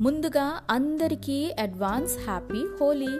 ముందుగా అందరికీ advance happy Holi.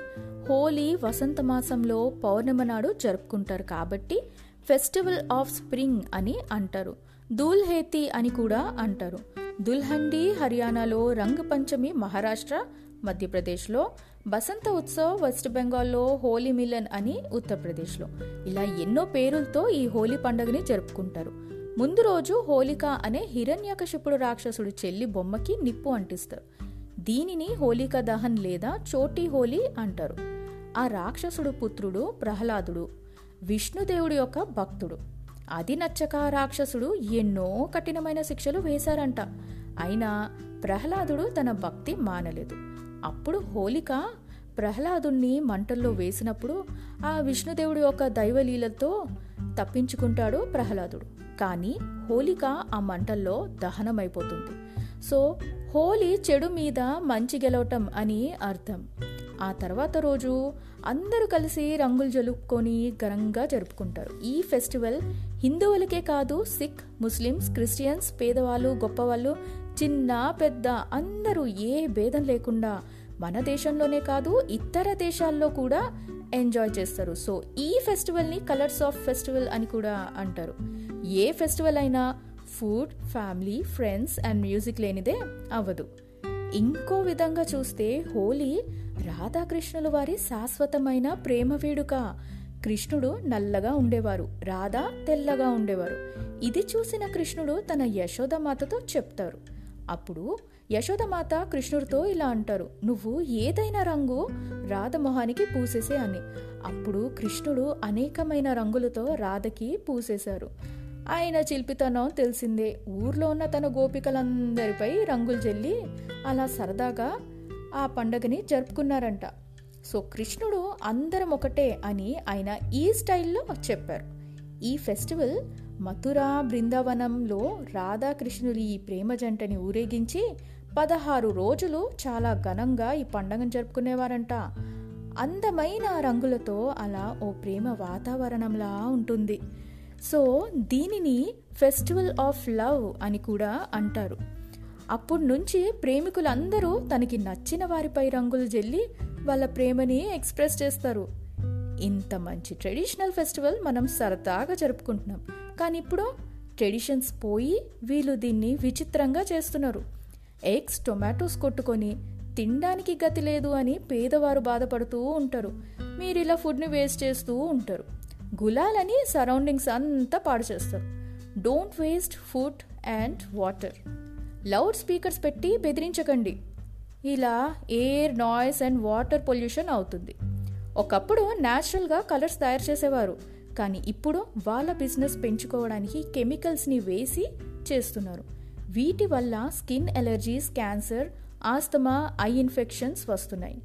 Holi వసంత మాసంలో పౌర్ణమి నాడు జరుపుకుంటారు కాబట్టి ఫెస్టివల్ ఆఫ్ స్ప్రింగ్ అని అంటారు. దూల్హేతి అని కూడా అంటారు. దుల్హండి హర్యానాలో రంగ్ పంచమి మహారాష్ట్ర మధ్యప్రదేశ్లో బసంత ఉత్సవ్ వెస్ట్ బెంగాల్లో హోలీ మిలన్ అని ఉత్తరప్రదేశ్లో. ఇలా ఎన్నో పేరులతో ఈ హోలీ పండుగని జరుపుకుంటారు. ముందు రోజు హోలిక అనే హిరణ్యకశిపుడు రాక్షసుడు చెల్లి బొమ్మకి నిప్పు అంటిస్తారు. దీనిని హోలికా దహన్ లేదా చోటీ హోలీ అంటారు. ఆ రాక్షసుడు పుత్రుడు ప్రహ్లాదుడు విష్ణుదేవుడి యొక్క భక్తుడు. అది నచ్చక రాక్షసుడు ఎన్నో కఠినమైన శిక్షలు వేశారంట. అయినా ప్రహ్లాదుడు తన భక్తి మానలేదు. అప్పుడు హోలిక ప్రహ్లాదుణ్ణి మంటల్లో వేసినప్పుడు ఆ విష్ణుదేవుడి యొక్క దైవలీలతో తప్పించుకుంటాడు ప్రహ్లాదుడు. కానీ హోలిక ఆ మంటల్లో దహనమైపోతుంది. సో హోలీ చెడు మీద మంచి గెలవటం అని అర్థం. ఆ తర్వాత రోజు అందరూ కలిసి రంగులు జలుపుకొని ఘనంగా జరుపుకుంటారు. ఈ ఫెస్టివల్ హిందువులకే కాదు సిక్ ముస్లిమ్స్ క్రిస్టియన్స్ పేదవాళ్ళు గొప్పవాళ్ళు చిన్న పెద్ద అందరూ ఏ భేదం లేకుండా మన దేశంలోనే కాదు ఇతర దేశాల్లో కూడా ఎంజాయ్ చేస్తారు. సో ఈ ఫెస్టివల్ని కలర్స్ ఆఫ్ ఫెస్టివల్ అని కూడా అంటారు. ఏ ఫెస్టివల్ అయినా food family friends and music లేనిదే అవ్వదు. ఇంకో విధంగా చూస్తే హోలీ రాధాకృష్ణుల వారి శాశ్వతమైన ప్రేమ వేడుక. కృష్ణుడు నల్లగా ఉండేవారు రాధా తెల్లగా ఉండేవారు. ఇది చూసిన కృష్ణుడు తన యశోదమాతతో చెప్తారు. అప్పుడు యశోదమాత కృష్ణుడితో ఇలా అంటారు నువ్వు ఏదైనా రంగు రాధమొహానికి పూసేసే అని. అప్పుడు కృష్ణుడు అనేకమైన రంగులతో రాధకి పూసేశారు. ఆయన చిల్పితనం తెలిసిందే. ఊర్లో ఉన్న తన గోపికలందరిపై రంగులు జల్లి అలా సరదాగా ఆ పండగని జరుపుకున్నారంట. సో కృష్ణుడు అందరం ఒకటే అని ఆయన ఈ స్టైల్లో చెప్పారు. ఈ ఫెస్టివల్ మథురా బృందావనంలో రాధాకృష్ణులు ఈ ప్రేమ జంటని ఊరేగించి పదహారు రోజులు చాలా ఘనంగా ఈ పండగను జరుపుకునేవారంట. అందమైన రంగులతో అలా ఓ ప్రేమ వాతావరణంలా ఉంటుంది. సో దీనిని ఫెస్టివల్ ఆఫ్ లవ్ అని కూడా అంటారు. అప్పటి నుంచి ప్రేమికులందరూ తనకి నచ్చిన వారిపై రంగులు జల్లి వాళ్ళ ప్రేమని ఎక్స్ప్రెస్ చేస్తారు. ఇంత మంచి ట్రెడిషనల్ ఫెస్టివల్ మనం సరదాగా జరుపుకుంటున్నాం. కానీ ఇప్పుడు ట్రెడిషన్స్ పోయి వీళ్ళు దీన్ని విచిత్రంగా చేస్తున్నారు. ఎగ్స్ టొమాటోస్ కొట్టుకొని తినడానికి గతి లేదు అని పేదవారు బాధపడుతూ ఉంటారు. మీరు ఇలా ఫుడ్ని వేస్ట్ చేస్తూ ఉంటారు. గులాలని సరౌండింగ్స్ అంతా పాడు చేస్తారు. Don't waste food and water loud speakers పెట్టి బెదిరించకండి. ఇలా air noise and water pollution అవుతుంది. ఒకప్పుడు న్యాచురల్గా కలర్స్ తయారు చేసేవారు. కానీ ఇప్పుడు వాళ్ళ బిజినెస్ పెంచుకోవడానికి కెమికల్స్ని వేసి చేస్తున్నారు. వీటి వల్ల skin allergies cancer asthma eye infections వస్తున్నాయి.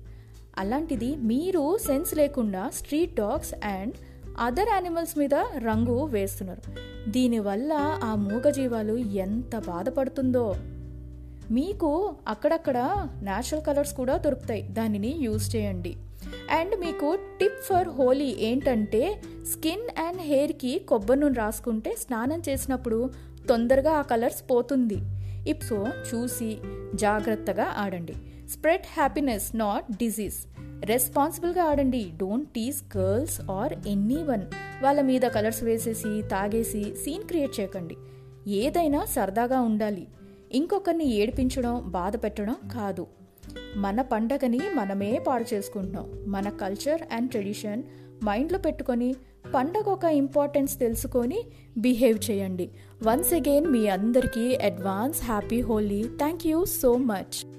అలాంటిది మీరు సెన్స్ లేకుండా street dogs and other animals మీద రంగు వేస్తున్నారు. దీనివల్ల ఆ మూగజీవాలు ఎంత బాధపడుతుందో. మీకు అక్కడక్కడ న్యాచురల్ కలర్స్ కూడా దొరుకుతాయి. దానిని యూజ్ చేయండి. అండ్ మీకు టిప్ ఫర్ హోలీ ఏంటంటే స్కిన్ అండ్ హెయిర్కి కొబ్బరి నూనె రాసుకుంటే స్నానం చేసినప్పుడు తొందరగా ఆ కలర్స్ పోతుంది. ఇప్సో చూసి జాగ్రత్తగా ఆడండి. స్ప్రెడ్ హ్యాపీనెస్ నాట్ డిజీజ్ రెస్పాన్సిబుల్గా ఆడండి. Don't tease girls or anyone వాళ్ళ మీద కలర్స్ వేసేసి తాగేసి సీన్ క్రియేట్ చేయకండి. ఏదైనా సరదాగా ఉండాలి. ఇంకొకరిని ఏడిపించడం బాధ పెట్టడం కాదు. మన పండగని మనమే పాడు చేసుకుంటున్నాం. మన కల్చర్ అండ్ ట్రెడిషన్ మైండ్లో పెట్టుకొని పండగ ఒక ఇంపార్టెన్స్ తెలుసుకొని బిహేవ్ చేయండి. వన్స్ అగైన్ మీ అందరికీ advance happy Holi thank you so much